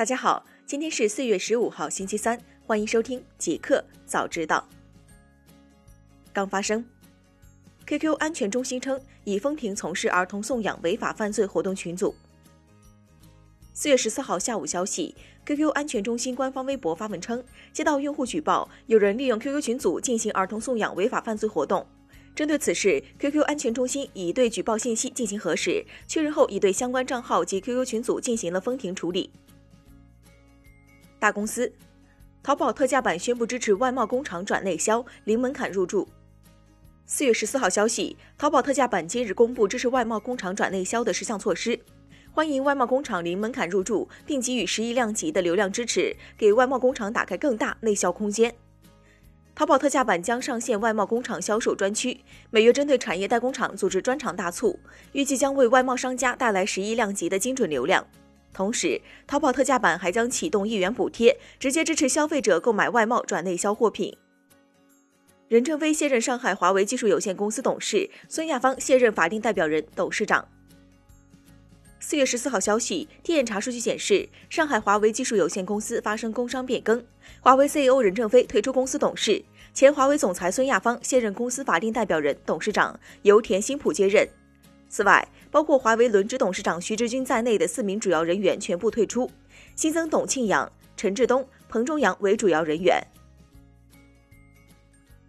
大家好，今天是四月十五号，星期三，欢迎收听极客早知道。刚发生，QQ 安全中心称已封停从事儿童送养违法犯罪活动群组。四月十四号下午消息，QQ 安全中心官方微博发文称，接到用户举报，有人利用 QQ 群组进行儿童送养违法犯罪活动。针对此事，QQ 安全中心已对举报信息进行核实，确认后已对相关账号及 QQ 群组进行了封停处理。大公司，淘宝特价版宣布支持外贸工厂转内销，零门槛入驻。四月十四号消息，淘宝特价版今日公布支持外贸工厂转内销的十项措施，欢迎外贸工厂零门槛入驻，并给予十亿量级的流量支持，给外贸工厂打开更大内销空间。淘宝特价版将上线外贸工厂销售专区，每月针对产业代工厂组织专场大促，预计将为外贸商家带来十亿量级的精准流量。同时，淘宝特价版还将启动一元补贴，直接支持消费者购买外贸转内销货品。任正非卸任上海华为技术有限公司董事，孙亚芳卸任法定代表人、董事长。四月十四号消息，天眼查数据显示，上海华为技术有限公司发生工商变更，华为 CEO 任正非退出公司董事，前华为总裁孙亚芳卸任公司法定代表人、董事长，由田新普接任。此外，包括华为轮值董事长徐直军在内的四名主要人员全部退出，新增董庆阳、陈志东、彭中阳为主要人员。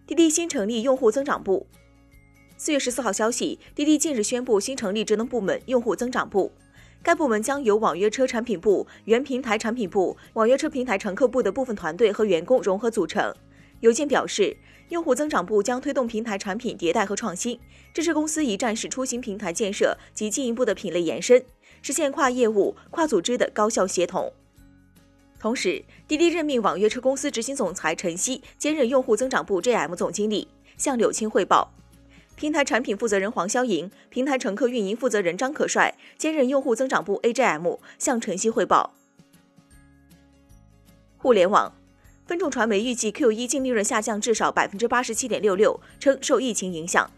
滴滴新成立用户增长部。四月十四号消息，滴滴近日宣布新成立职能部门用户增长部，该部门将由网约车产品部、原平台产品部、网约车平台乘客部的部分团队和员工融合组成。邮件表示，用户增长部将推动平台产品迭代和创新，支持公司一站式出行平台建设及进一步的品类延伸，实现跨业务、跨组织的高效协同。同时，滴滴任命网约车公司执行总裁陈曦兼任用户增长部 GM 总经理，向柳青汇报；平台产品负责人黄潇莹、平台乘客运营负责人张可帅兼任用户增长部 AGM，向陈曦汇报。互联网。分众传媒预计 Q 一净利润下降至少百分之八十七点六六，称受疫情影响。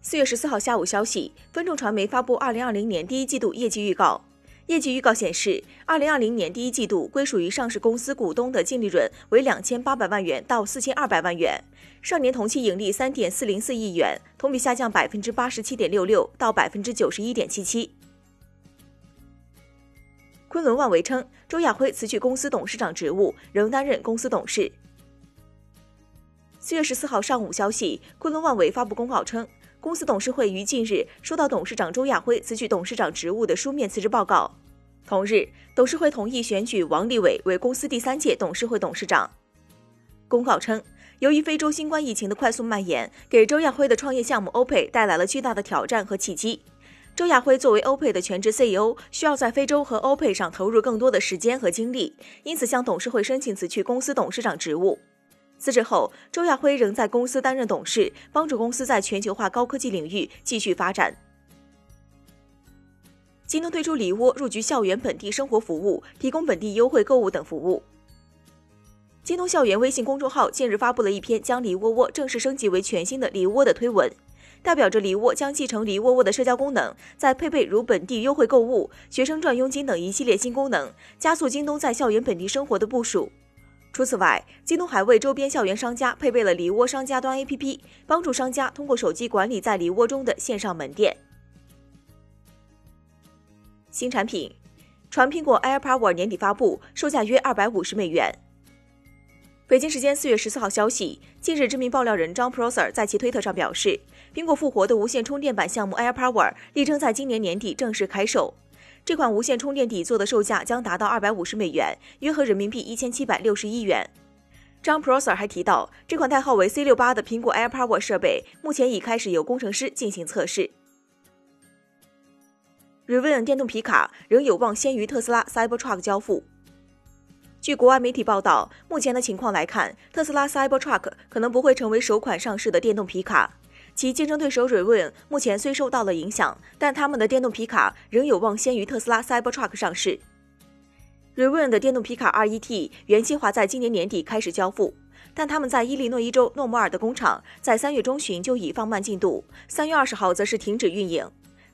四月十四号下午消息，分众传媒发布二零二零年第一季度业绩预告。业绩预告显示，二零二零年第一季度归属于上市公司股东的净利润为两千八百万元到四千二百万元，上年同期盈利三点四零四亿元，同比下降百分之八十七点六六到百分之九十一点七七。昆仑万维称，周亚辉辞去公司董事长职务，仍担任公司董事。四月十四号上午消息，昆仑万维发布公告称，公司董事会于近日收到董事长周亚辉辞去董事长职务的书面辞职报告。同日，董事会同意选举王立伟为公司第三届董事会董事长。公告称，由于非洲新冠疫情的快速蔓延，给周亚辉的创业项目欧佩带来了巨大的挑战和契机。周亚辉作为欧佩的全职 CEO，需要在非洲和欧佩上投入更多的时间和精力，因此向董事会申请辞去公司董事长职务。辞职后，周亚辉仍在公司担任董事，帮助公司在全球化高科技领域继续发展。京东推出梨窝入局校园本地生活服务，提供本地优惠购物等服务。京东校园微信公众号近日发布了一篇将梨窝窝正式升级为全新的梨窝的推文。代表着梨窝将继承梨窝窝的社交功能，再配备如本地优惠购物、学生赚佣金等一系列新功能，加速京东在校园本地生活的部署。除此外，京东还为周边校园商家配备了梨窝商家端 APP，帮助商家通过手机管理在梨窝中的线上门店。新产品，传苹果 AirPower 年底发布，售价约二百五十美元。北京时间四月十四号消息，近日知名爆料人张 Prosser 在其推特上表示，苹果复活的无线充电板项目 AirPower 力争在今年年底正式开售。这款无线充电底座的售价将达到二百五十美元，约合人民币一千七百六十一元。张 Prosser 还提到，这款代号为 C 六八的苹果 AirPower 设备目前已开始由工程师进行测试。Rivian 电动皮卡仍有望先于特斯拉 Cybertruck 交付。据国外媒体报道，目前的情况来看，特斯拉 Cybertruck 可能不会成为首款上市的电动皮卡。其竞争对手 Rivian 目前虽受到了影响，但他们的电动皮卡仍有望先于特斯拉 Cybertruck 上市。Rivian 的电动皮卡 RET 原计划在今年年底开始交付，但他们在伊利诺伊州诺摩尔的工厂在三月中旬就已放慢进度，三月二十号则是停止运营。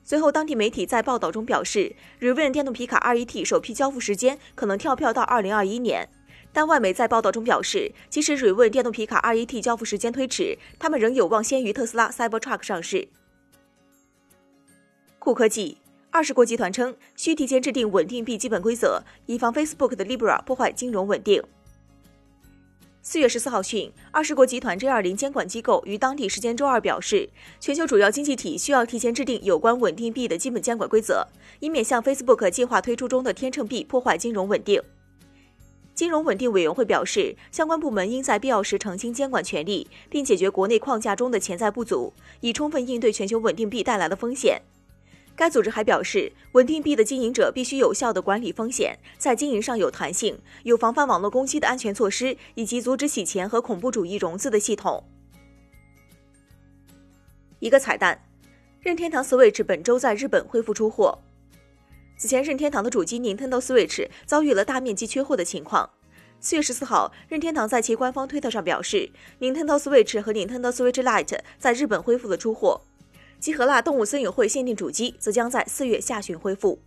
随后，当地媒体在报道中表示，Rivian 电动皮卡 2ET 首批交付时间可能跳票到2021年。但外媒在报道中表示，即使 Rivian 电动皮卡 2ET 交付时间推迟，他们仍有望先于特斯拉 Cybertruck 上市。酷科技二十国集团称需提前制定稳定币基本规则，以防 Facebook 的 Libra 破坏金融稳定。四月十四号讯，二十国集团 G 二零监管机构于当地时间周二表示，全球主要经济体需要提前制定有关稳定币的基本监管规则，以免向 Facebook 计划推出中的天秤币破坏金融稳定。金融稳定委员会表示，相关部门应在必要时澄清监管权利，并解决国内框架中的潜在不足，以充分应对全球稳定币带来的风险。该组织还表示，稳定币的经营者必须有效地管理风险，在经营上有弹性，有防范网络攻击的安全措施，以及阻止洗钱和恐怖主义融资的系统。一个彩蛋，任天堂 Switch 本周在日本恢复出货。此前，任天堂的主机 Nintendo Switch 遭遇了大面积缺货的情况。四月十四号，任天堂在其官方推特上表示，Nintendo Switch 和 Nintendo Switch Lite 在日本恢复了出货。集合啦动物森友会限定主机则将在四月下旬恢复。